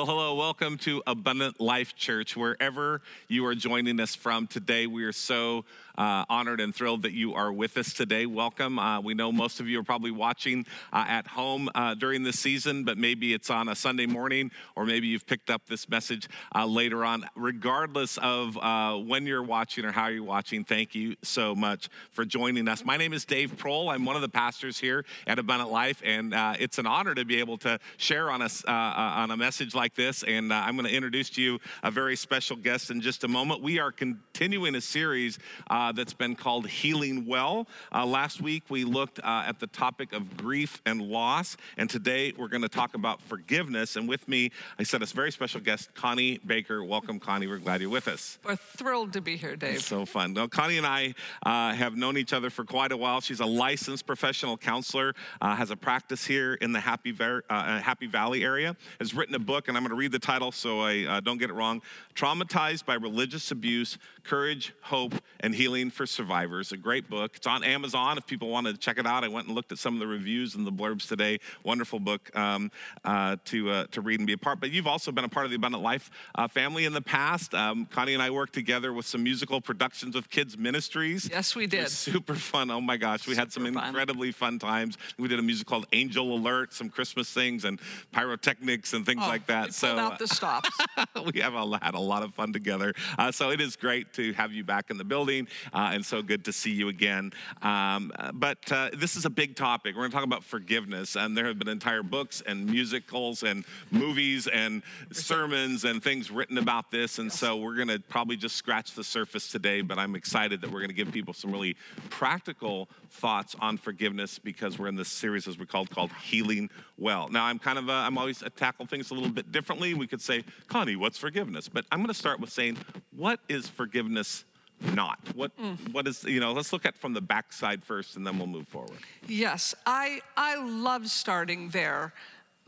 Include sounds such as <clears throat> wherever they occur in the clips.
Well, hello, welcome to Abundant Life Church, wherever you are joining us from today. We are so uh, honored and thrilled that you are with us today. Welcome. Uh, we know most of you are probably watching uh, at home uh, during this season, but maybe it's on a Sunday morning, or maybe you've picked up this message uh, later on. Regardless of uh, when you're watching or how you're watching, thank you so much for joining us. My name is Dave Prohl. I'm one of the pastors here at Abundant Life, and it's an honor to be able to share on a, on a message like this. And I'm going to introduce to you a very special guest in just a moment. We are continuing a series uh, that's been called Healing Well. Uh, last week we looked uh, at the topic of grief and loss, and today we're going to talk about forgiveness. And with me, I said a very special guest, Connie Baker. Welcome, Connie. We're glad you're with us. We're thrilled to be here, Dave. It's so fun. Now, Connie and I uh, have known each other for quite a while. She's a licensed professional counselor, uh, has a practice here in the Happy, Ver- uh, Happy Valley area, has written a book, and I'm going to read the title so I don't get it wrong Traumatized by Religious Abuse Courage, Hope, and Healing for Survivors. A great book. It's on Amazon if people want to check it out. I went and looked at some of the reviews and the blurbs today. Wonderful book um, uh, to, uh, to read and be a part. But you've also been a part of the Abundant Life uh, family in the past. Um, Connie and I worked together with some musical productions with Kids Ministries. Yes, we did. super fun. Oh my gosh, we super had some incredibly fun. fun. times. We did a music called Angel Alert, some Christmas things and pyrotechnics and things oh, like that. So out the stops. <laughs> we have a, had a lot of fun together. Uh, so it is great to have you back in the building, uh, and so good to see you again. Um, but uh, this is a big topic. We're going to talk about forgiveness, and there have been entire books and musicals and movies and sermons and things written about this. And so we're going to probably just scratch the surface today, but I'm excited that we're going to give people some really practical thoughts on forgiveness because we're in this series, as we called, called Healing Well. Now, I'm kind of, a, I'm always a tackle things a little bit differently. We could say, Connie, what's forgiveness? But I'm going to start with saying, what is forgiveness not? What, mm. what is, you know, let's look at from the backside first and then we'll move forward. Yes, I, I love starting there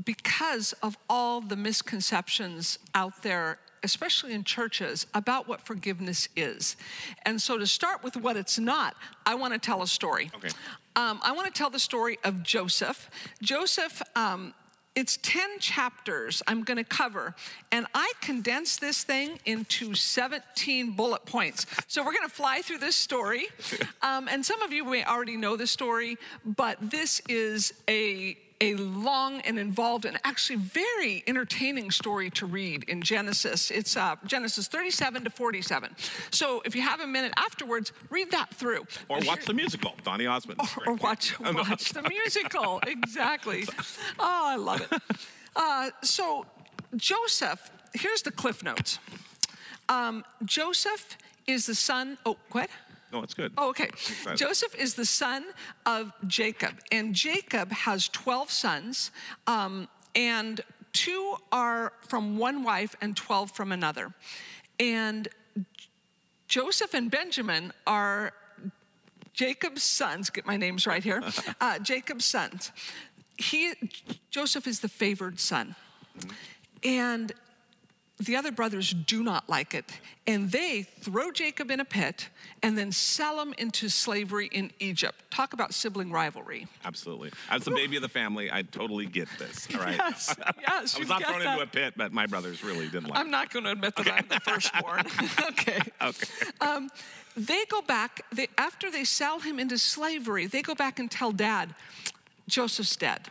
because of all the misconceptions out there especially in churches, about what forgiveness is. And so, to start with what it's not, I want to tell a story. Okay. Um, I want to tell the story of Joseph. Joseph um, it's 10 chapters I'm going to cover, and I condensed this thing into 17 bullet points. So we're going to fly through this story. <laughs> Um, and some of you may already know the story, but this is a a long and involved and actually very entertaining story to read in Genesis. It's uh, Genesis 37 to 47. So if you have a minute afterwards, read that through. Or watch the musical, Donny Osmond. Or, or watch, <laughs> watch the musical, exactly. Oh, I love it. Uh, so Joseph, here's the cliff notes. Um, Joseph is the son, oh, what? No, it's good. Oh, okay. Joseph is the son of Jacob, and Jacob has 12 sons, um, and two are from one wife and 12 from another. And Joseph and Benjamin are Jacob's sons, get my names right here, <laughs> uh, Jacob's sons. He, Joseph is the favored son. Mm-hmm. And the other brothers do not like it, and they throw Jacob in a pit and then sell him into slavery in Egypt. Talk about sibling rivalry. Absolutely. As the baby of the family, I totally get this. All right. Yes, <laughs> yes. I was not thrown that. into a pit, but my brothers really didn't like I'm it. not going to admit that okay. I'm the firstborn. <laughs> <laughs> okay. Okay. Um, they go back, they, after they sell him into slavery, they go back and tell dad, Joseph's dead.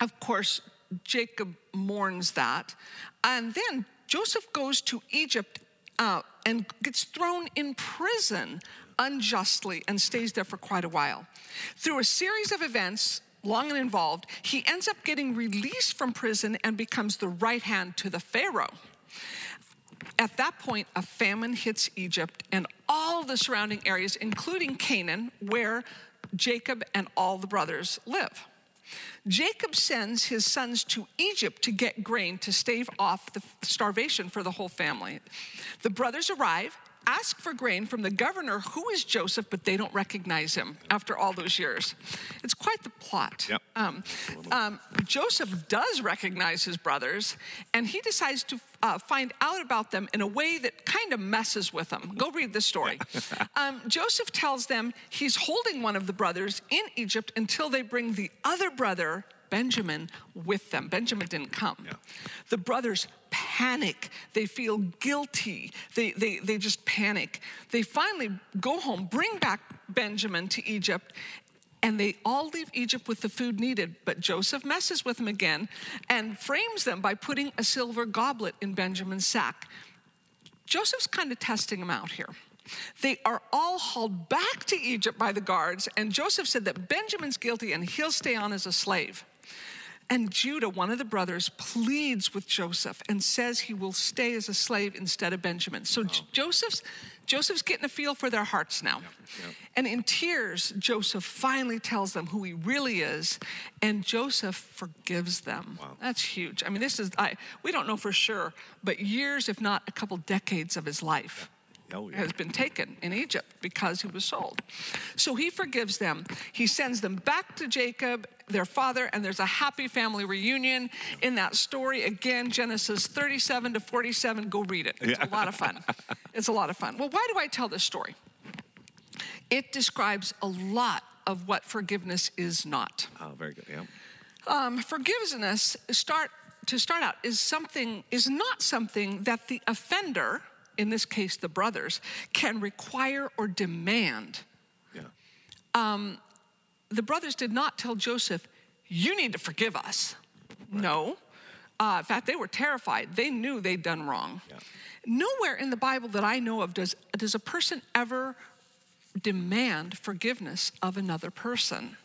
Of course, Jacob mourns that. And then Joseph goes to Egypt uh, and gets thrown in prison unjustly and stays there for quite a while. Through a series of events, long and involved, he ends up getting released from prison and becomes the right hand to the Pharaoh. At that point, a famine hits Egypt and all the surrounding areas, including Canaan, where Jacob and all the brothers live. Jacob sends his sons to Egypt to get grain to stave off the starvation for the whole family. The brothers arrive, ask for grain from the governor, who is Joseph, but they don't recognize him after all those years. It's quite the plot. Yep. Um, um, Joseph does recognize his brothers, and he decides to uh, find out about them in a way that kind of messes with them. Go read the story. <laughs> um, Joseph tells them he's holding one of the brothers in Egypt until they bring the other brother Benjamin with them. Benjamin didn't come. Yeah. The brothers panic. They feel guilty. They, they, they just panic. They finally go home, bring back Benjamin to Egypt, and they all leave Egypt with the food needed. But Joseph messes with them again and frames them by putting a silver goblet in Benjamin's sack. Joseph's kind of testing them out here. They are all hauled back to Egypt by the guards, and Joseph said that Benjamin's guilty and he'll stay on as a slave. And Judah, one of the brothers, pleads with Joseph and says he will stay as a slave instead of Benjamin. So Joseph's Joseph's getting a feel for their hearts now. yeah. And in tears, Joseph finally tells them who he really is, and Joseph forgives them. Wow. That's huge. I mean, this is I we don't know for sure, but years, if not a couple decades of his life Oh, yeah. has been taken in Egypt because he was sold. So he forgives them. He sends them back to Jacob, their father, and there's a happy family reunion in that story. Again, Genesis 37 to 47. Go read it. It's a lot of fun. <laughs> It's a lot of fun. Well, why do I tell this story? It describes a lot of what forgiveness is not. Oh, very good. Yeah. Um, forgiveness start to start out is something is not something that the offender, in this case the brothers, can require or demand. Yeah. The brothers did not tell Joseph, "You need to forgive us." No. Uh, in fact, they were terrified. They knew they'd done wrong. Yeah. Nowhere in the Bible that I know of does, does a person ever demand forgiveness of another person.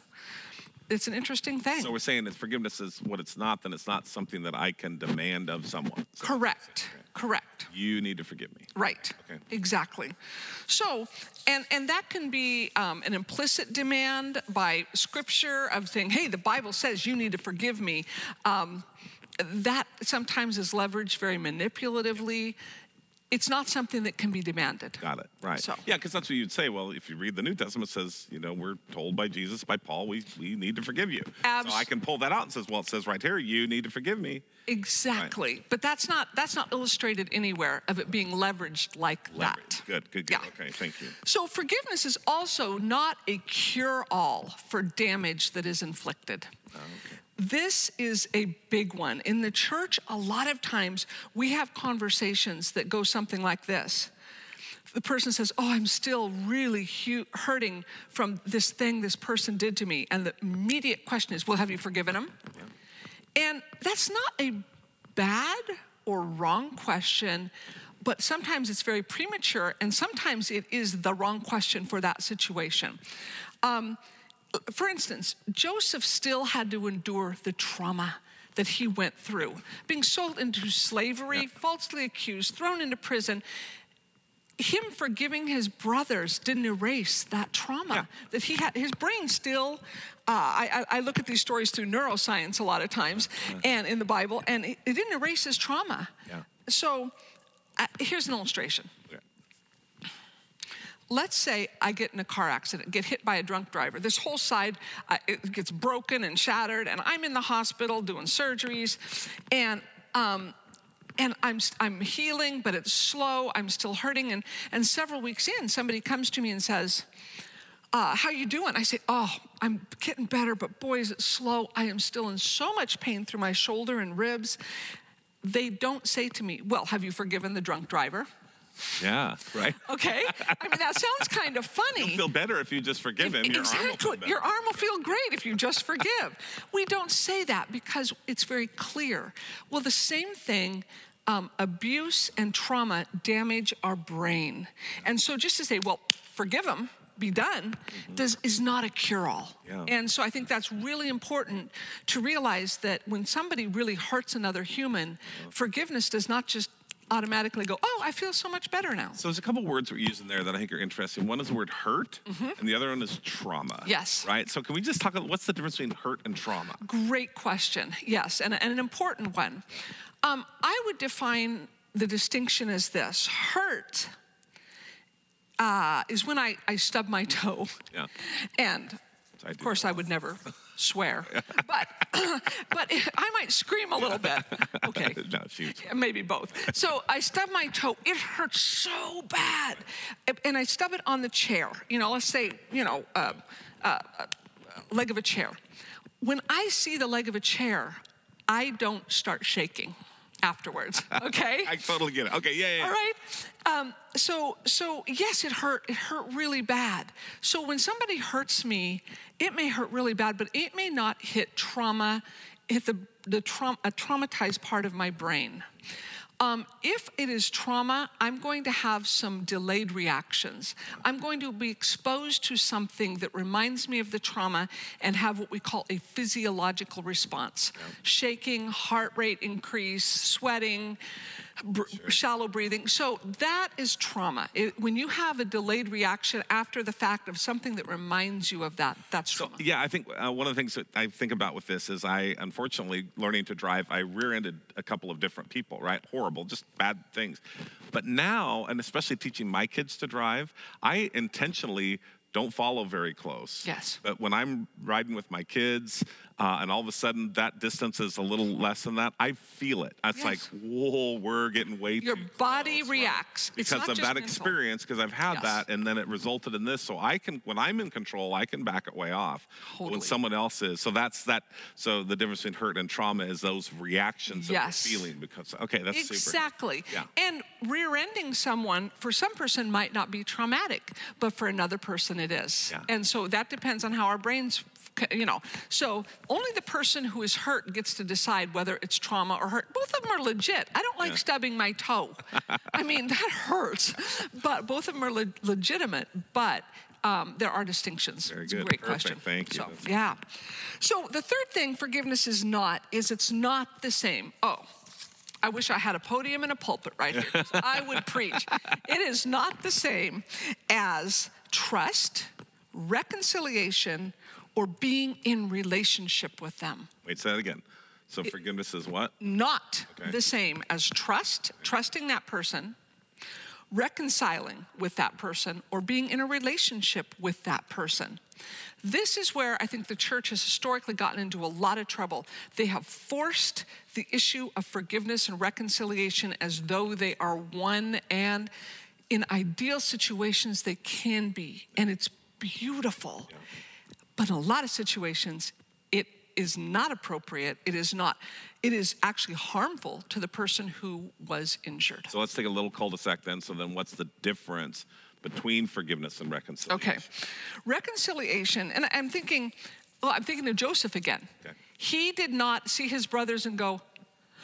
It's an interesting thing. So we're saying that forgiveness is what it's not, then it's not something that I can demand of someone. So Correct. Correct. You need to forgive me. Right. Okay. Exactly. So, and and that can be um, an implicit demand by Scripture of saying, "Hey, the Bible says you need to forgive me." Um, that sometimes is leveraged very manipulatively. It's not something that can be demanded. Got it. Right. So- Yeah, because that's what you'd say. Well, if you read the New Testament, it says, you know, we're told by Jesus, by Paul, we, we need to forgive you. Abs- so I can pull that out and says, well, it says right here, you need to forgive me. Exactly. But that's not that's not illustrated anywhere of it being leveraged like Leverage. that. Good, good, good. Yeah. Okay, thank you. So forgiveness is also not a cure-all for damage that is inflicted. Oh, okay. This is a big one. In the church, a lot of times we have conversations that go something like this. The person says, Oh, I'm still really hu- hurting from this thing this person did to me. And the immediate question is, Well, have you forgiven him? And that's not a bad or wrong question, but sometimes it's very premature, and sometimes it is the wrong question for that situation. Um, for instance, Joseph still had to endure the trauma that he went through being sold into slavery, falsely accused, thrown into prison. Him forgiving his brothers didn't erase that trauma Yeah. that he had. His brain still. Uh, I, I I look at these stories through neuroscience a lot of times, and in the Bible, and it, it didn't erase his trauma. Yeah. So, uh, here's an illustration. Let's say I get in a car accident, get hit by a drunk driver. This whole side uh, it gets broken and shattered, and I'm in the hospital doing surgeries, and um, and I'm I'm healing, but it's slow. I'm still hurting, and and several weeks in, somebody comes to me and says, uh, "How you doing?" I say, "Oh, I'm getting better, but boy, is it slow. I am still in so much pain through my shoulder and ribs." They don't say to me, "Well, have you forgiven the drunk driver?" Yeah, right. <laughs> Okay, I mean that sounds kind of funny. You'll Feel better if you just forgive him. Your arm will feel exactly. better. Your arm will feel great if you just forgive. we don't say that because it's very clear. Well, the same thing. Um, abuse and trauma damage our brain, and so just to say, well, forgive them, be done, does is not a cure-all. Yeah. And so I think that's really important to realize that when somebody really hurts another human, forgiveness does not just automatically go, oh, I feel so much better now. So there's a couple words we're using there that I think are interesting. One is the word hurt, and the other one is trauma. Mm-hmm. Yes. Right. So can we just talk about what's the difference between hurt and trauma? Great question. Yes, and, and an important one. Um, I would define the distinction as this hurt uh, is when I, I stub my <laughs> toe. Yeah. And of course, I would never <laughs> swear, but, <laughs> but I might scream a little bit. Okay. no. Yeah, Maybe both. So I stub my toe. It hurts so bad. And I stub it on the chair. You know, let's say, you know, uh, uh, uh, leg of a chair. when I see the leg of a chair, I don't start shaking afterwards. <laughs> Okay. I totally get it. Okay, yeah, yeah. All right. Um, so, so yes, it hurt. It hurt really bad. So when somebody hurts me, it may hurt really bad, but it may not hit trauma, hit the the traum- a traumatized part of my brain. Um, if it is trauma, I'm going to have some delayed reactions. I'm going to be exposed to something that reminds me of the trauma and have what we call a physiological response shaking, heart rate increase, sweating, br- shallow breathing. So that is trauma. It- when you have a delayed reaction after the fact of something that reminds you of that, that's trauma. Yeah, I think uh, one of the things that I think about with this is I, unfortunately, learning to drive, I rear-ended a couple of different people, right? Horrible, just bad things. But now, and especially teaching my kids to drive, I intentionally don't follow very close. Yes. But when I'm riding with my kids, uh, and all of a sudden that distance is a little less than that, I feel it. It's Yes. like, whoa, we're getting way Your body close, reacts. It's because of that mental. experience. Because I've had Yes. that, and then it resulted in this. So I can, when I'm in control, I can back it way off. But When someone else is, so that's that. So the difference between hurt and trauma is those reactions Yes. that we're feeling. Because okay, that's super. Exactly. Yeah. And rear ending someone, for some person, might not be traumatic, but for another person, it is. Yeah. And so that depends on how our brains, you know. So only the person who is hurt gets to decide whether it's trauma or hurt. Both of them are legit. I don't like Yeah. stubbing my toe. I <laughs> mean, that hurts. But both of them are le- legitimate, but. Um, there are distinctions. Very it's a good. great Perfect. question. Thank you. So, yeah. So the third thing forgiveness is not is it's not the same. Oh, I wish I had a podium and a pulpit right here. <laughs> I would preach. It is not the same as trust, reconciliation, or being in relationship with them. Wait, say that again. So forgiveness is what? Not Okay. the same as trust, trusting that person, reconciling with that person, or being in a relationship with that person. This is where I think the church has historically gotten into a lot of trouble. They have forced the issue of forgiveness and reconciliation as though they are one, and in ideal situations, they can be, and it's beautiful. But in a lot of situations, it is not appropriate. It is not, it is actually harmful to the person who was injured. So let's take a little cul-de-sac then. So then, what's the difference between forgiveness and reconciliation? Okay. Reconciliation, and I'm thinking, well, I'm thinking of Joseph again. Okay. He did not see his brothers and go,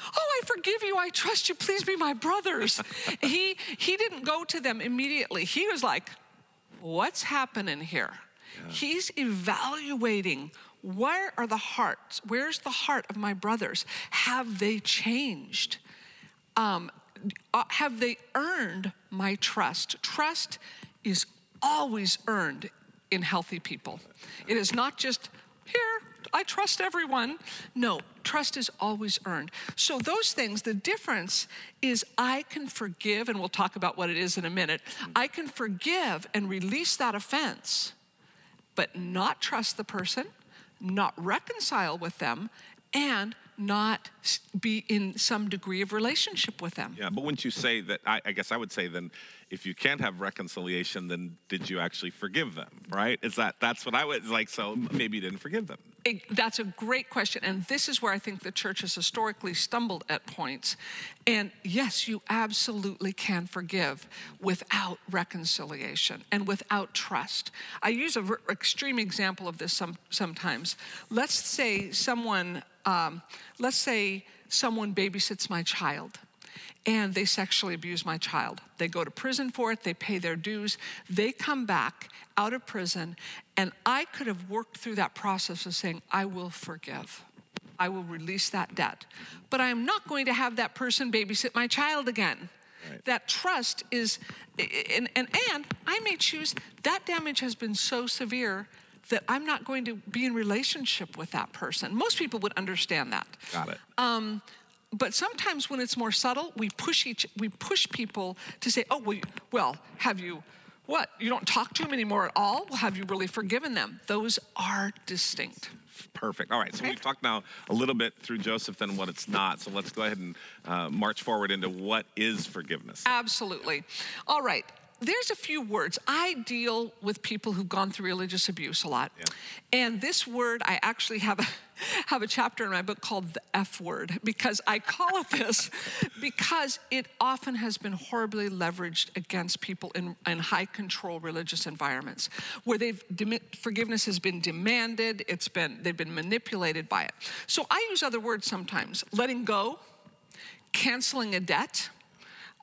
Oh, I forgive you. I trust you. Please be my brothers. <laughs> he he didn't go to them immediately. He was like, What's happening here? He's evaluating where are the hearts? Where's the heart of my brothers? Have they changed? um, Uh, have they earned my trust? Trust is always earned in healthy people. It is not just here, I trust everyone. No, trust is always earned. So, those things, the difference is I can forgive, and we'll talk about what it is in a minute. I can forgive and release that offense, but not trust the person, not reconcile with them, and not be in some degree of relationship with them. Yeah, but wouldn't you say that? I, I guess I would say then, if you can't have reconciliation, then did you actually forgive them? Right? Is that that's what I would like? So maybe you didn't forgive them. It- that's a great question. And this is where I think the church has historically stumbled at points. And yes, you absolutely can forgive without reconciliation and without trust. I use an extreme example of this some, sometimes. Let's say someone, um, let's say someone babysits my child and they sexually abuse my child. They go to prison for it, they pay their dues, they come back out of prison, and I could have worked through that process of saying, I will forgive. I will release that debt. But I am not going to have that person babysit my child again. Right. That trust is, and, and, and I may choose, that damage has been so severe that I'm not going to be in relationship with that person. Most people would understand that. Got it. Um, but sometimes when it's more subtle, we push each we push people to say, "Oh, well, you- well, have you what? You don't talk to them anymore at all? Well, have you really forgiven them?" Those are distinct. Perfect. All right. So Okay. we've talked now a little bit through Joseph, then what it's not. So let's go ahead and uh, march forward into what is forgiveness. Absolutely. All right. There's a few words. I deal with people who've gone through religious abuse a lot. Yeah. And this word, I actually have a, <laughs> have a chapter in my book called the F word because I call it this <laughs> because it often has been horribly leveraged against people in, in high control religious environments where they've forgiveness has been demanded, it's been they've been manipulated by it. So I use other words sometimes. Letting go, canceling a debt,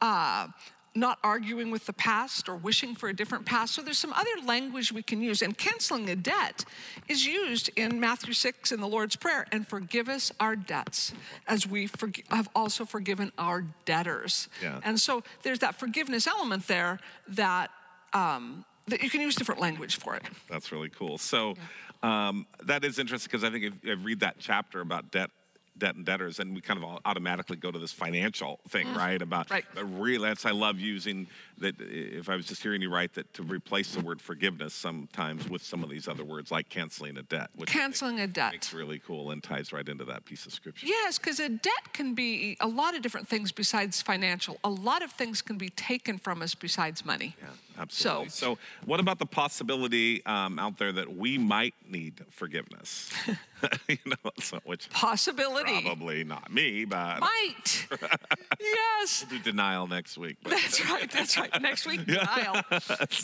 uh, not arguing with the past or wishing for a different past. So there's some other language we can use. And canceling a debt is used in Matthew 6 in the Lord's Prayer. And forgive us our debts as we have also forgiven our debtors. Yeah. And so there's that forgiveness element there that, um, that you can use different language for it. That's really cool. So um, that is interesting because I think if I read that chapter about debt, debt and debtors, and we kind of all automatically go to this financial thing, right? About. Right. really, that's I love using that. If I was just hearing you right, that to replace the word forgiveness sometimes with some of these other words like canceling a debt, which Canceling a debt. makes really cool and ties right into that piece of scripture. Yes, because a debt can be a lot of different things besides financial. A lot of things can be taken from us besides money. Yeah, absolutely. So- So, what about the possibility um, out there that we might need forgiveness? <laughs> <laughs> you know, so, which Possibility. probably not me, but Might. <laughs> yes. we'll do denial next week. But That's right. That's right. Next week, <laughs> denial.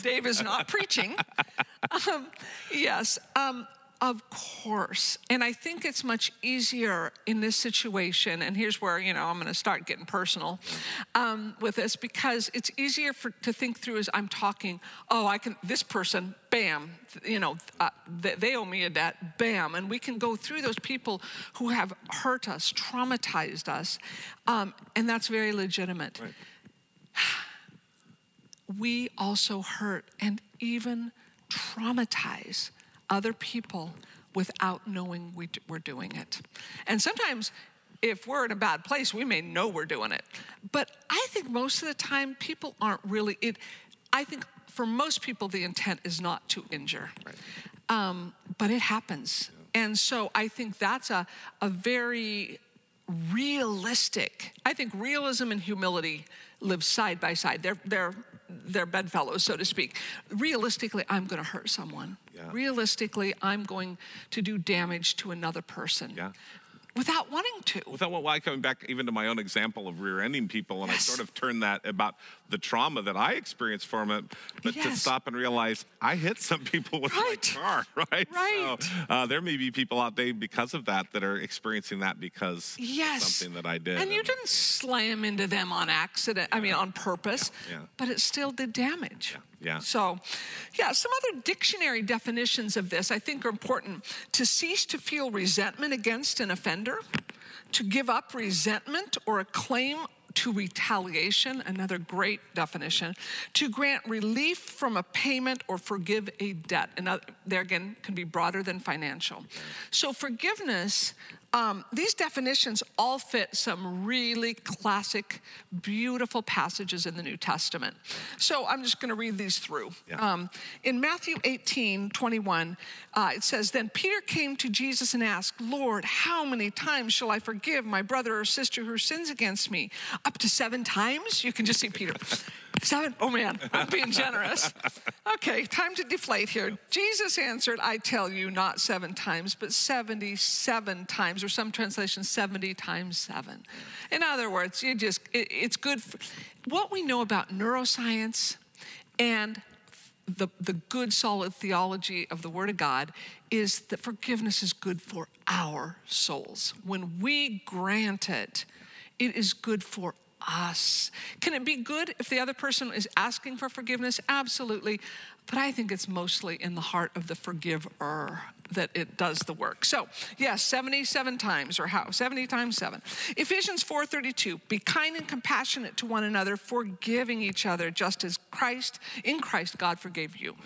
Dave is not preaching. Um, yes. Um, of course. And I think it's much easier in this situation. And here's where, you know, I'm going to start getting personal um, with this because it's easier for, to think through as I'm talking, oh, I can, this person, bam, you know, uh, they, they owe me a debt, bam. And we can go through those people who have hurt us, traumatized us. Um, and that's very legitimate we also hurt and even traumatize other people without knowing we d- we're doing it. And sometimes, if we're in a bad place, we may know we're doing it. But I think most of the time, people aren't really it. I think for most people, the intent is not to injure, um, but it happens. And so I think that's a, a very realistic. I think realism and humility live side by side. They're they're they're bedfellows, so to speak. Realistically, I'm going to hurt someone. Yeah. Realistically, I'm going to do damage to another person. Yeah. Without wanting to. Without why coming back even to my own example of rear-ending people, and Yes. I sort of turned that about the trauma that I experienced from it, but to stop and realize I hit some people with Right. my car, right? <laughs> Right. So uh, there may be people out there because of that that are experiencing that because of Yes. something that I did. And you didn't slam into them on accident, I mean, on purpose, Yeah, yeah. but it still did damage. Yeah, yeah. So, yeah, some other dictionary definitions of this I think are important. To cease to feel resentment against an offender, to give up resentment or a claim to retaliation, another great definition, to grant relief from a payment or forgive a debt. And there again can be broader than financial. So, forgiveness, um, these definitions all fit some really classic, beautiful passages in the New Testament. So, I'm just going to read these through. Yeah. Um, in Matthew 18, 21, uh, it says, Then Peter came to Jesus and asked, Lord, how many times shall I forgive my brother or sister who sins against me? Up to seven times? You can just see Peter. Seven? Oh man, I'm being generous. Okay, time to deflate here. Jesus answered, I tell you, not seven times, but 77 times, or some translations, 70 times seven. In other words, you just, it, it's good. For, what we know about neuroscience and the, the good solid theology of the Word of God is that forgiveness is good for our souls. When we grant it, it is good for us. Can it be good if the other person is asking for forgiveness? Absolutely. But I think it's mostly in the heart of the forgiver that it does the work. So, yes, 77 times or how? 70 times 7. Ephesians 4:32, be kind and compassionate to one another, forgiving each other just as Christ in Christ God forgave you.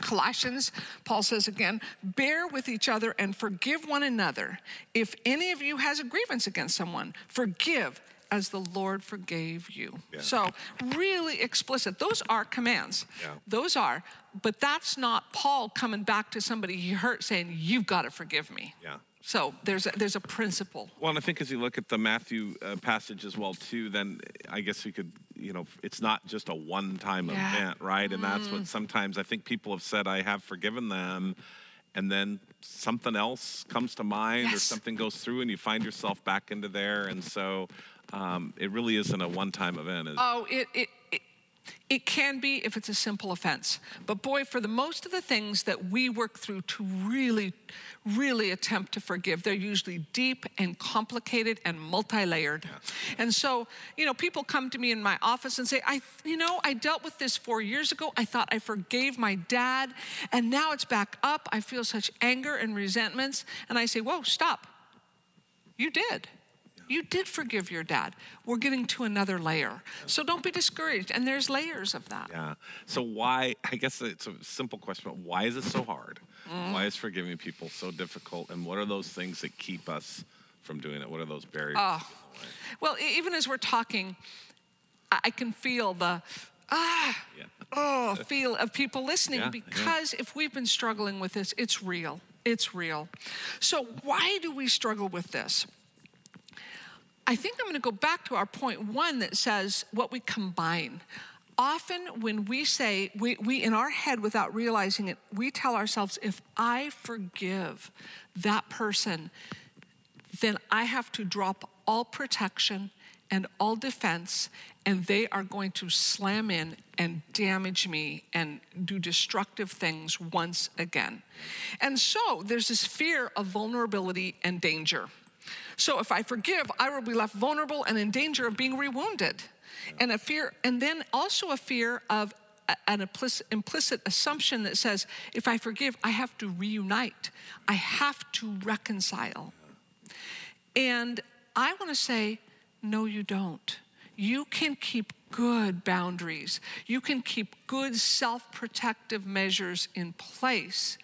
Colossians, Paul says again, bear with each other and forgive one another. If any of you has a grievance against someone, forgive as the Lord forgave you. Yeah. So, really explicit. Those are commands. Yeah. Those are, but that's not Paul coming back to somebody he hurt saying, You've got to forgive me. Yeah. So, there's a, there's a principle. Well, and I think as you look at the Matthew uh, passage as well, too, then I guess we could you know, it's not just a one-time Yeah. event, right? And that's what sometimes I think people have said, I have forgiven them, and then something else comes to mind or something goes through, and you find yourself back into there. And so um, it really isn't a one-time event. Is- Oh, it, it, it, it can be if it's a simple offense. But boy, for the most of the things that we work through to really, really attempt to forgive, they're usually deep and complicated and multi-layered. And so, you know, people come to me in my office and say, I, you know, I dealt with this four years ago. I thought I forgave my dad, and now it's back up. I feel such anger and resentments. And I say, whoa, stop. You did. You did forgive your dad. We're getting to another layer. So don't be discouraged. And there's layers of that. Yeah. So why? I guess it's a simple question. But why is it so hard? Mm. Why is forgiving people so difficult? And what are those things that keep us from doing it? What are those barriers? Oh. Well, even as we're talking, I can feel the ah, Yeah. oh, <laughs> feel of people listening Yeah, yeah. because if we've been struggling with this, it's real. It's real. So why do we struggle with this? I think I'm going to go back to our point one that says what we combine. Often, when we say, we, we in our head without realizing it, we tell ourselves, if I forgive that person, then I have to drop all protection and all defense, and they are going to slam in and damage me and do destructive things once again. And so there's this fear of vulnerability and danger. So if I forgive, I will be left vulnerable and in danger of being rewounded. And a fear, and then also a fear of an implicit, implicit assumption that says, if I forgive, I have to reunite, I have to reconcile. And I want to say, no, you don't. You can keep good boundaries. You can keep good self protective measures in place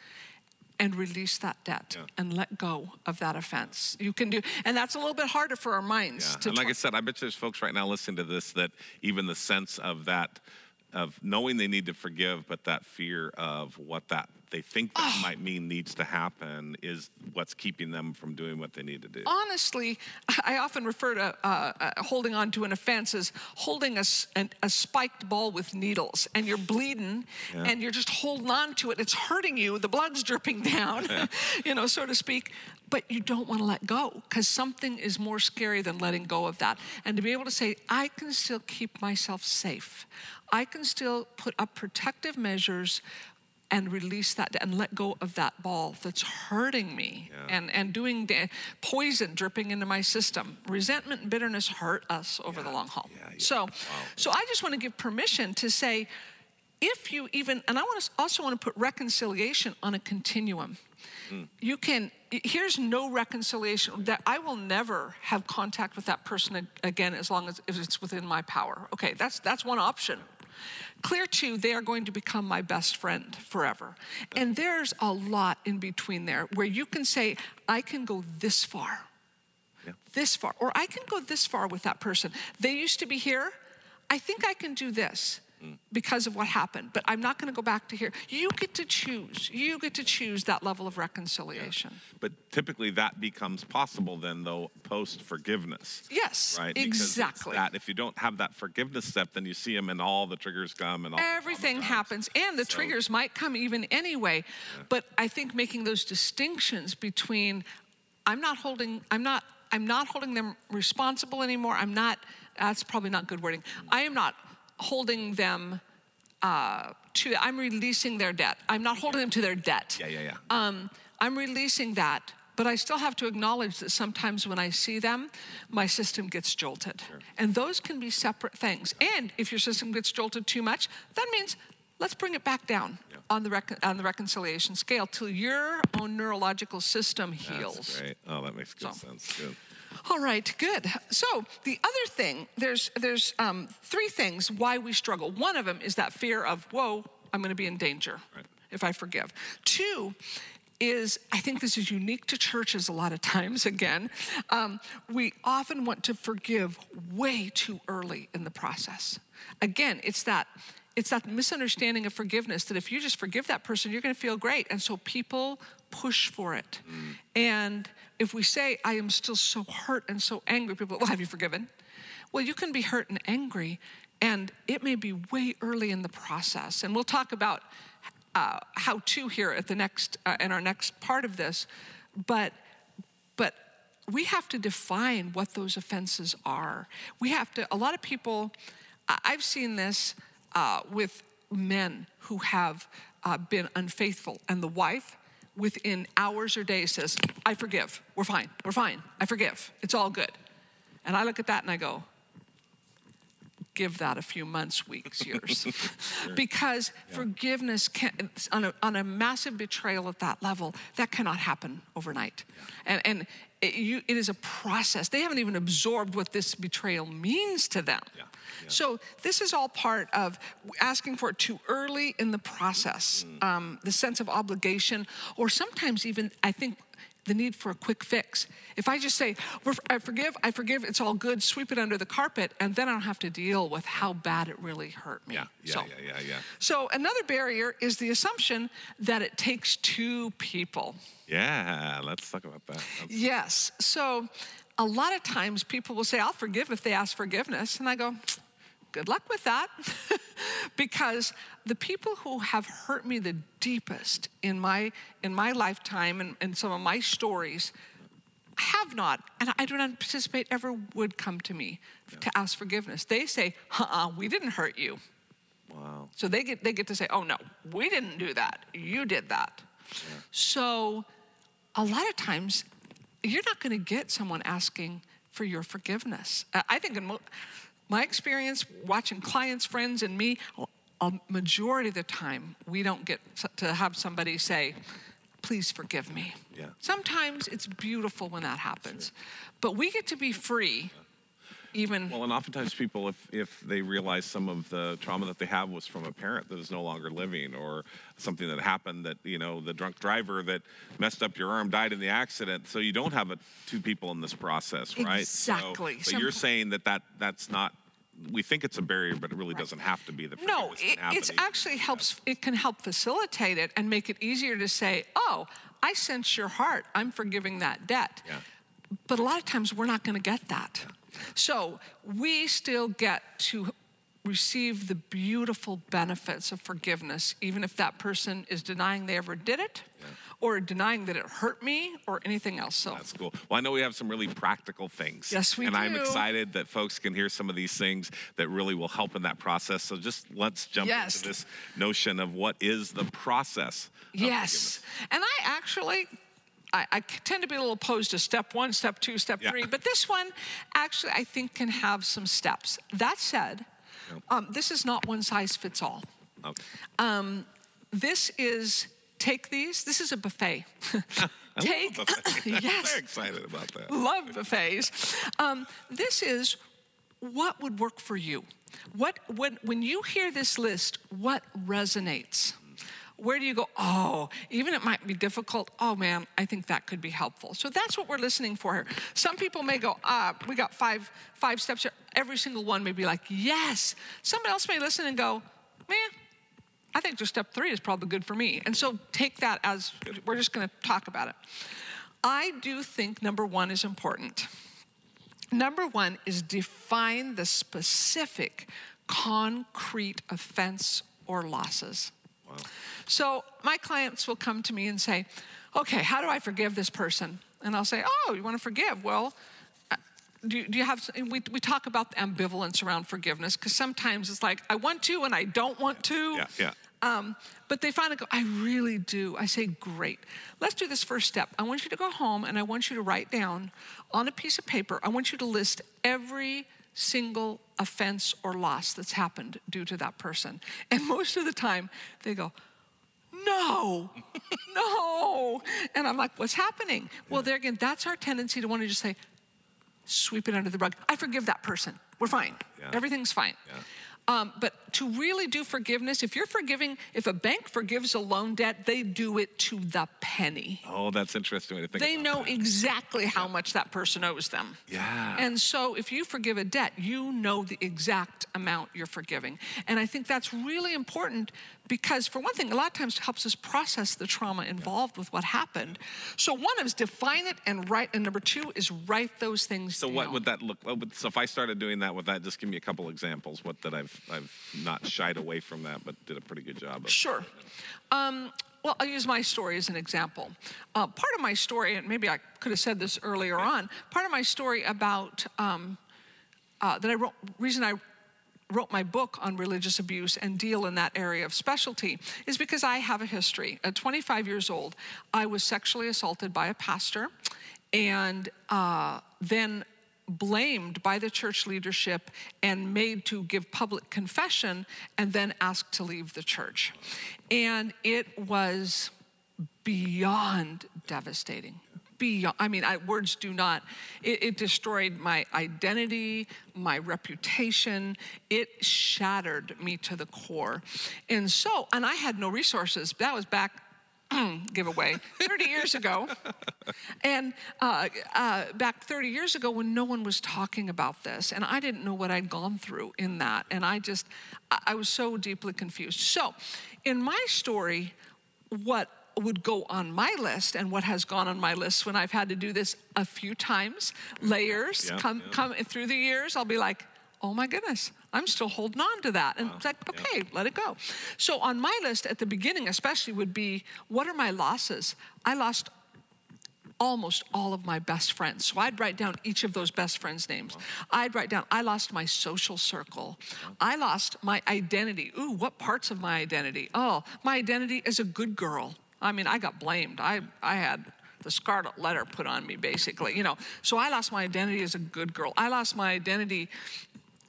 and release that debt Yeah. and let go of that offense. You can do, and that's a little bit harder for our minds Yeah. to And like tr- I said, I bet there's folks right now listening to this that even the sense of that, of knowing they need to forgive, but that fear of what that they think that Oh. might mean needs to happen is what's keeping them from doing what they need to do. honestly, I often refer to uh, uh, holding on to an offense as holding a, an- a spiked ball with needles, and you're bleeding, Yeah. and you're just holding on to it. It's hurting you. The blood's dripping down, <laughs> <laughs> you know, so to speak. But you don't want to let go because something is more scary than letting go of that. And to be able to say, I can still keep myself safe. I can still put up protective measures and release that and let go of that ball that's hurting me Yeah. and, and doing da- poison dripping into my system. Resentment and bitterness hurt us over the long haul. Yeah, yeah. So, Wow. so I just want to give permission to say, if you even, and I want to also want to put reconciliation on a continuum. Hmm. You can, here's no reconciliation that I will never have contact with that person again as long as if it's within my power. Okay, that's that's one option. Clear two, they are going to become my best friend forever. And there's a lot in between there where you can say, I can go this far, Yeah. this far, or I can go this far with that person. They used to be here. I think I can do this because of what happened, but I'm not going to go back to here. You get to choose. You get to choose that level of reconciliation. But typically that becomes possible then, though, post forgiveness. Yes, Right? Exactly. That if you don't have that forgiveness step, then you see them and all the triggers come and all. Everything happens, and the So- triggers might come even anyway. But I think making those distinctions between I'm not holding, I'm not, I'm not holding them responsible anymore. I'm not. That's probably not good wording. I am not holding them uh, to. I'm releasing their debt. I'm not holding them to their debt. Yeah, yeah, yeah. Um, I'm releasing that, but I still have to acknowledge that sometimes when I see them, my system gets jolted. And those can be separate things. And if your system gets jolted too much, that means let's bring it back down on, the rec- on the reconciliation scale till your own neurological system heals. That's great. Oh, that makes good So. sense. Good. All right, good. So the other thing, there's there's um, three things why we struggle. One of them is that fear of, whoa, I'm going to be in danger Right. if I forgive. Two is I think this is unique to churches a lot of times. Again, um, we often want to forgive way too early in the process. Again, it's that. It's that misunderstanding of forgiveness that if you just forgive that person, you're going to feel great. And so people push for it. And if we say, I am still so hurt and so angry, people, well, have you forgiven? Well, you can be hurt and angry, And it may be way early in the process. And we'll talk about uh, how to here at the next, uh, in our next part of this. But, but we have to define what those offenses are. We have to, a lot of people, I've seen this uh, with men who have uh, been unfaithful, and the wife within hours or days says, I forgive. We're fine. We're fine. I forgive. It's all good. And I look at that and I go, give that a few months, weeks, years. <laughs> sure. Because yeah. forgiveness can, on a, on a massive betrayal at that level, that cannot happen overnight. Yeah. And, and it, you, it is a process. They haven't even absorbed what this betrayal means to them. Yeah. So this is all part of asking for it too early in the process, mm. um, the sense of obligation, or sometimes even, I think, the need for a quick fix. If I just say, I forgive, I forgive, it's all good, sweep it under the carpet, and then I don't have to deal with how bad it really hurt me. Yeah, yeah, so, yeah, yeah, yeah. So another barrier is the assumption that it takes two people. Yeah, let's talk about that. That's... Yes. So a lot of times people will say, I'll forgive if they ask forgiveness. And I go, good luck with that. <laughs> because the people who have hurt me the deepest in my, in my lifetime and, and some of my stories have not, and I do not anticipate ever would come to me yeah. to ask forgiveness. They say, uh-uh, we didn't hurt you. Wow. So they get, they get to say, oh no, we didn't do that. You did that. Yeah. So a lot of times, you're not going to get someone asking for your forgiveness. I think in mo- my experience watching clients, friends, and me, a majority of the time, we don't get to have somebody say, please forgive me. Yeah. Sometimes it's beautiful when that happens, sure. but we get to be free. Even well, and oftentimes people, if if they realize some of the trauma that they have was from a parent that is no longer living, or something that happened that you know the drunk driver that messed up your arm died in the accident, so you don't have a, two people in this process, right? Exactly. So, but you're saying that that that's not we think it's a barrier, but it really right. doesn't have to be. The no, it it's actually helps. It can help facilitate it and make it easier to say, "Oh, I sense your heart. I'm forgiving that debt." Yeah. But a lot of times we're not going to get that. Yeah. So we still get to receive the beautiful benefits of forgiveness, even if that person is denying they ever did it. Yeah or denying that it hurt me or anything else. So that's cool. Well, I know we have some really practical things. Yes, we and do. And I'm excited that folks can hear some of these things that really will help in that process. So just let's jump yes. into this notion of what is the process. yes. And I actually I, I, tend to be a little opposed to step one, step two, step yeah. three, but this one actually I think can have some steps. That said, um, this is not one size fits all. Okay. Um, this is take these. This is a buffet. <laughs> take buffet. <laughs> yes. Very excited about that. Love buffets. Um, this is what would work for you. What when when you hear this list, what resonates? Where do you go? Oh, even it might be difficult. Oh man, I think that could be helpful. So that's what we're listening for here. Some people may go, ah, we got five five steps here. Every single one may be like, yes. Somebody else may listen and go, man, I think just step three is probably good for me. And so take that as we're just going to talk about it. I do think number one is important. Number one is define the specific concrete offense or losses. Wow. So my clients will come to me and say, okay, how do I forgive this person? And I'll say, oh, you want to forgive? Well, do, do you have, we, we talk about the ambivalence around forgiveness because sometimes it's like, I want to and I don't want to. Yeah, yeah. Um, but they finally go, I really do. I say, great. Let's do this first step. I want you to go home and I want you to write down on a piece of paper, I want you to list every single offense or loss that's happened due to that person. And most of the time, they go, no, <laughs> no. And I'm like, what's happening? Well, there again, that's our tendency to want to just say, sweep it under the rug. I forgive that person. We're fine. Yeah. Everything's fine. Yeah. Um, but to really do forgiveness, if you're forgiving, if a bank forgives a loan debt, they do it to the penny. Oh, that's interesting way to think They know that. exactly how much that person owes them. Yeah. And so if you forgive a debt, you know the exact amount you're forgiving. And I think that's really important because, for one thing, a lot of times it helps us process the trauma involved with what happened. So, one is define it and write, and number two is write those things down. So down. what would that look? So if I started doing that with that, just give me a couple examples. What that I've I've not shied away from that, but did a pretty good job of. Sure. Um, well, I'll use my story as an example. Uh, part of my story, and maybe I could have said this earlier on, part of my story about um, uh, that I wrote, reason I wrote my book on religious abuse and deal in that area of specialty is because I have a history. At 25 years old, I was sexually assaulted by a pastor and uh, then blamed by the church leadership and made to give public confession and then asked to leave the church. And it was beyond devastating. Beyond, I mean, I, words do not, it, it destroyed my identity, my reputation. It shattered me to the core. And so, and I had no resources. That was back <clears throat> giveaway 30 years ago and uh, uh, back 30 years ago when no one was talking about this and i didn't know what i'd gone through in that and i just I, was so deeply confused so in my story what would go on my list and what has gone on my list when i've had to do this a few times layers Yeah, come yeah. come through the years i'll be like oh my goodness i'm still holding on to that and it's like okay let it go so on my list at the beginning especially would be what are my losses i lost almost all of my best friends. So I'd write down each of those best friends' names. I'd write down, I lost my social circle. I lost my identity. Ooh, what parts of my identity? Oh, my identity as a good girl. I mean, I got blamed. I, I had the scarlet letter put on me, basically, you know. So I lost my identity as a good girl. I lost my identity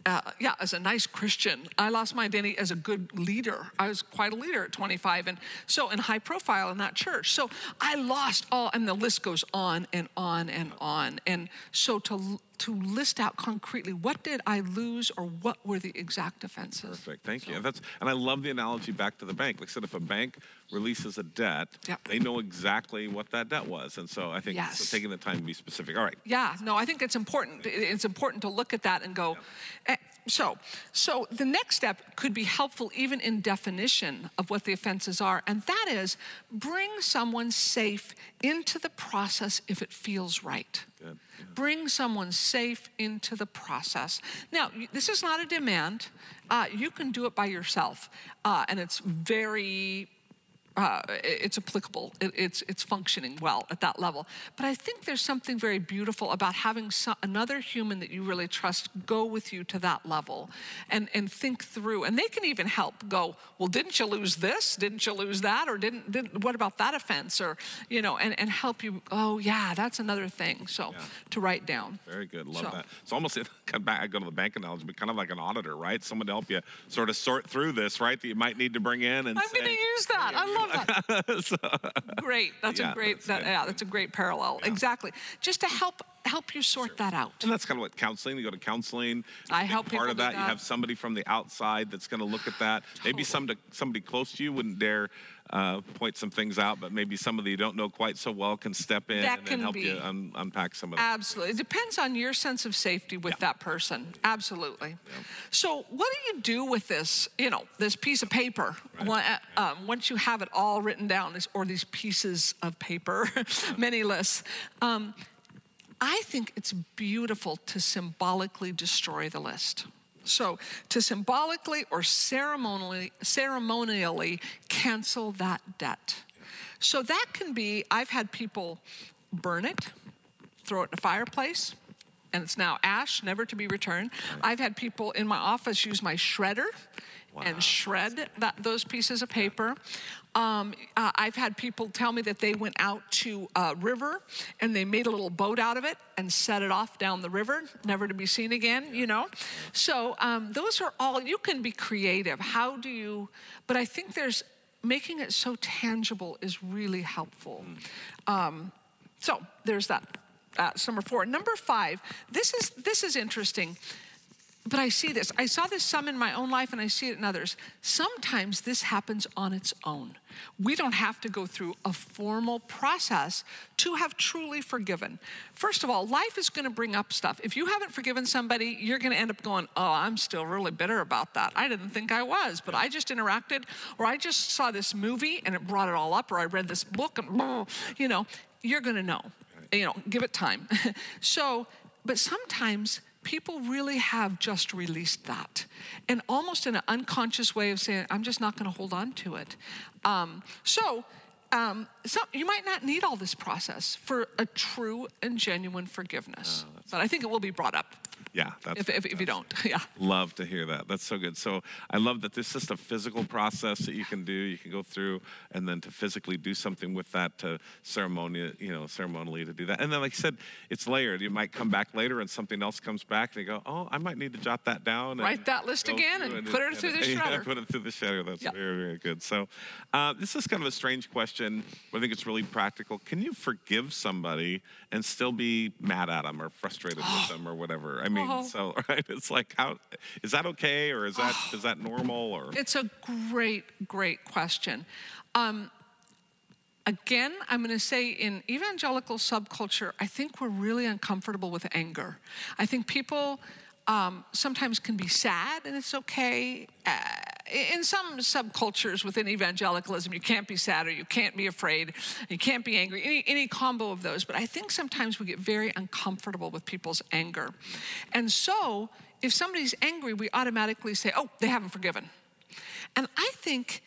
uh, yeah, as a nice Christian. I lost my identity as a good leader. I was quite a leader at 25, and so in high profile in that church. So I lost all, and the list goes on and on and on. And so to to list out concretely what did I lose or what were the exact offenses. Perfect. Thank you. And that's and I love the analogy back to the bank. Like I said, if a bank releases a debt, Yep. they know exactly what that debt was. And so I think so taking the time to be specific. All right. Yeah, no, I think it's important. It's important to look at that and go. eh, So, so the next step could be helpful even in definition of what the offenses are, and that is bring someone safe into the process if it feels right. Good. Bring someone safe into the process. Now, this is not a demand. Uh, you can do it by yourself, uh, and it's very uh, it's applicable. It, it's it's functioning well at that level. But I think there's something very beautiful about having so, another human that you really trust go with you to that level, and and think through. And they can even help. Go. Well, didn't you lose this? Didn't you lose that? Or didn't? didn't what about that offense? Or you know, and and help you. Oh yeah, that's another thing. So Yeah. to write down. Very good. Love So- that. It's almost <laughs> come back. I go to the bank analogy, but kind of like an auditor, right? Someone to help you sort of sort through this, right? That you might need to bring in and. I'm going to use that. I love that. <laughs> So- Great. That's Yeah, a great. that's That, yeah, that's a great parallel. Exactly. Just to help help you sort that out. And that's kind of what counseling. You go to counseling. I help part people of do that. You have somebody from the outside that's going to look at that. Maybe some to, somebody close to you wouldn't dare uh, point some things out, but maybe somebody you don't know quite so well can step in That and, help be. you un- unpack some of that. Absolutely. It depends on your sense of safety with that person. Absolutely. Yeah. So, what do you do with this, you know, this piece of paper One- uh, um, once you have it all written down, this- or these pieces of paper, <laughs> many lists? Um, I think it's beautiful to symbolically destroy the list. So, to symbolically or ceremonially, ceremonially cancel that debt. So, that can be, I've had people burn it, throw it in a fireplace, and it's now ash, never to be returned. I've had people in my office use my shredder and shred that, those pieces of paper. Um, uh, I've had people tell me that they went out to a river and they made a little boat out of it and set it off down the river, never to be seen again, you know? So um, those are all, you can be creative. How do you, but I think there's, making it so tangible is really helpful. Um, so there's that. That's number four. Number five, this is this is interesting. But I see this. I saw this some in my own life and I see it in others. Sometimes this happens on its own. We don't have to go through a formal process to have truly forgiven. First of all, life is going to bring up stuff. If you haven't forgiven somebody, you're going to end up going, Oh, I'm still really bitter about that. I didn't think I was, but I just interacted, or I just saw this movie and it brought it all up, or I read this book and, you know, you're going to know. You know, give it time. <laughs> so, but sometimes people really have just released that. And almost in an unconscious way of saying i'm just not going to hold on to it. Um, so um, so you might not need all this process for a true and genuine forgiveness oh, but i think it will be brought up yeah, that's if, if, if, you don't. <laughs> Yeah. Love to hear that. That's so good. So I love that this is just a physical process that you can do. You can go through and then to physically do something with that to ceremony, you know, ceremonially to do that. And then, like I said, it's layered. You might come back later and something else comes back and you go, oh, I might need to jot that down. Write that list again and, and, put it, through the <laughs> shredder. Yeah, put it through the shredder. That's very, very good. So uh, this is kind of a strange question, but I think it's really practical. Can you forgive somebody and still be mad at them or frustrated with them or whatever? I mean, oh. <laughs> so right, it's like how is that okay or is that oh. <sighs> is that normal or? It's a great, great question. Um, again, I'm going to say in evangelical subculture, I think we're really uncomfortable with anger. I think people um, sometimes can be sad and it's okay. Uh, in some subcultures within evangelicalism, you can't be sad or you can't be afraid, you can't be angry, any, any combo of those. But I think sometimes we get very uncomfortable with people's anger. And so, if somebody's angry, we automatically say, oh, they haven't forgiven. And I think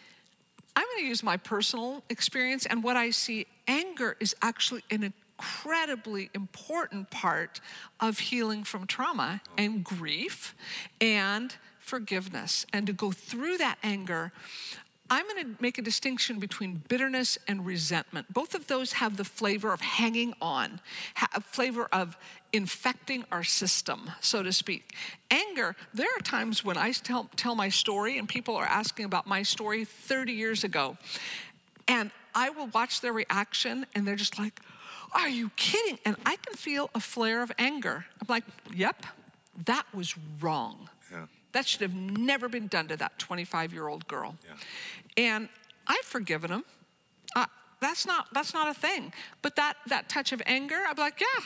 I'm going to use my personal experience and what I see anger is actually an incredibly important part of healing from trauma and grief and forgiveness and to go through that anger. I'm going to make a distinction between bitterness and resentment. Both of those have the flavor of hanging on, a flavor of infecting our system, so to speak. Anger, there are times when I tell, tell my story and people are asking about my story 30 years ago. And I will watch their reaction and they're just like, Are you kidding? And I can feel a flare of anger. I'm like, Yep, that was wrong. That should have never been done to that 25 year old girl. Yeah. And I've forgiven him. Uh, that's not that's not a thing. But that that touch of anger, I'm like, yeah,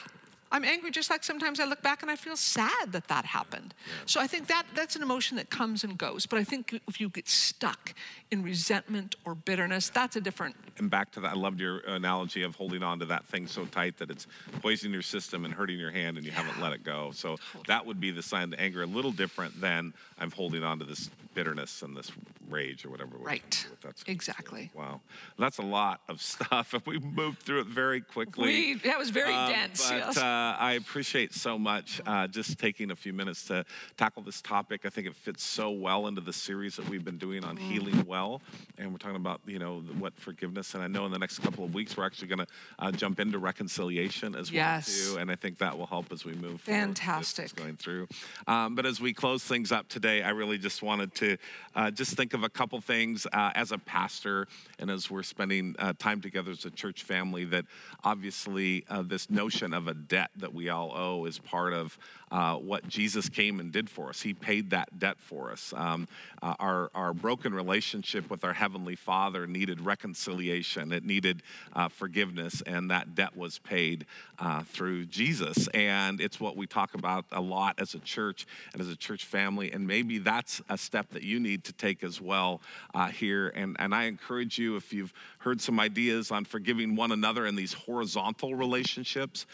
I'm angry just like sometimes I look back and I feel sad that that happened. Yeah. So I think that that's an emotion that comes and goes. But I think if you get stuck in resentment or bitterness, that's a different. And back to that, I loved your analogy of holding on to that thing so tight that it's poisoning your system and hurting your hand and you yeah. haven't let it go. So that would be the sign of anger, a little different than I'm holding on to this bitterness and this rage or whatever. Right. That's exactly. Wow. That's a lot of <laughs> stuff. and We moved through it very quickly. We, that was very um, dense. But, yes. uh, I appreciate so much uh, just taking a few minutes to tackle this topic. I think it fits so well into the series that we've been doing on mm. healing well. And we're talking about, you know, what forgiveness. And I know in the next couple of weeks, we're actually going to uh, jump into reconciliation as yes. well, too. And I think that will help as we move forward. Fantastic. going through. Um, but as we close things up today, I really just wanted to uh, just think of a couple things uh, as a pastor and as we're spending uh, time together as a church family that obviously uh, this notion of a debt that we all owe is part of uh, what Jesus came and did for us. He paid that debt for us. Um, uh, our, our broken relationship with our Heavenly Father needed reconciliation, it needed uh, forgiveness, and that debt was paid uh, through Jesus. And it's what we talk about a lot as a church and as a church family. And maybe that's a step that you need to take as well uh, here. And, and I encourage you, if you've heard some ideas on forgiving one another in these horizontal relationships,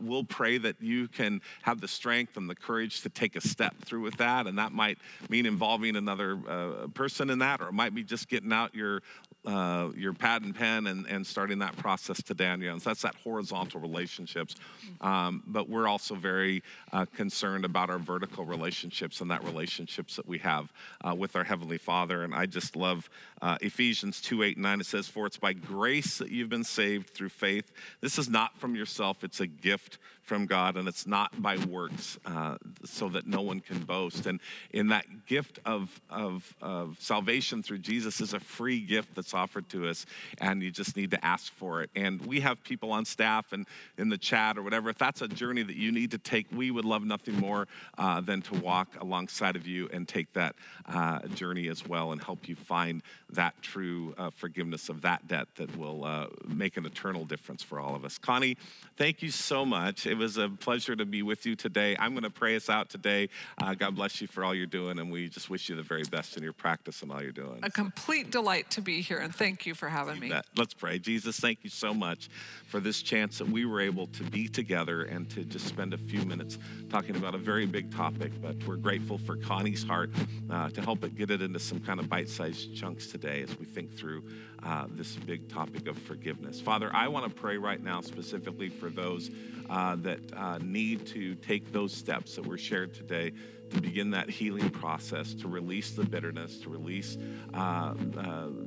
we'll pray that you can have the strength and the courage to take a step through with that. And that might mean involving another uh, person in that, or it might be just getting out your uh, your pad and pen and, and starting that process to Daniel. So that's that horizontal relationships. Um, but we're also very uh, concerned about our vertical relationships and that relationships that we have uh, with our Heavenly Father. Father. And I just love uh, Ephesians 2 8 and 9. It says, For it's by grace that you've been saved through faith. This is not from yourself, it's a gift from God, and it's not by works, uh, so that no one can boast. And in that gift of, of, of salvation through Jesus is a free gift that's offered to us, and you just need to ask for it. And we have people on staff and in the chat or whatever. If that's a journey that you need to take, we would love nothing more uh, than to walk alongside of you and take that uh, journey as well and help you find that true uh, forgiveness of that debt that will uh, make an eternal difference for all of us. Connie, thank you so much. It was a pleasure to be with you today. I'm going to pray us out today. Uh, God bless you for all you're doing, and we just wish you the very best in your practice and all you're doing. A complete delight to be here, and thank you for having me. Let's pray. Jesus, thank you so much for this chance that we were able to be together and to just spend a few minutes talking about a very big topic. But we're grateful for Connie's heart uh, to help it get it into some kind of bite sized chunks today as we think through uh, this big topic of forgiveness. Father, I want to pray right now specifically for those uh, that uh, need to take those steps that were shared today to begin that healing process, to release the bitterness, to release uh, uh,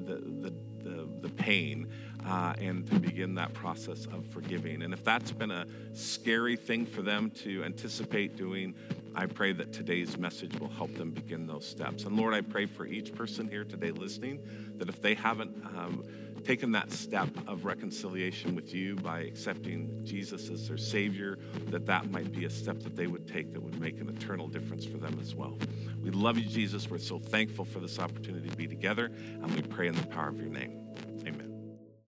the, the, the, the pain. Uh, and to begin that process of forgiving. And if that's been a scary thing for them to anticipate doing, I pray that today's message will help them begin those steps. And Lord, I pray for each person here today listening that if they haven't um, taken that step of reconciliation with you by accepting Jesus as their Savior, that that might be a step that they would take that would make an eternal difference for them as well. We love you, Jesus. We're so thankful for this opportunity to be together, and we pray in the power of your name.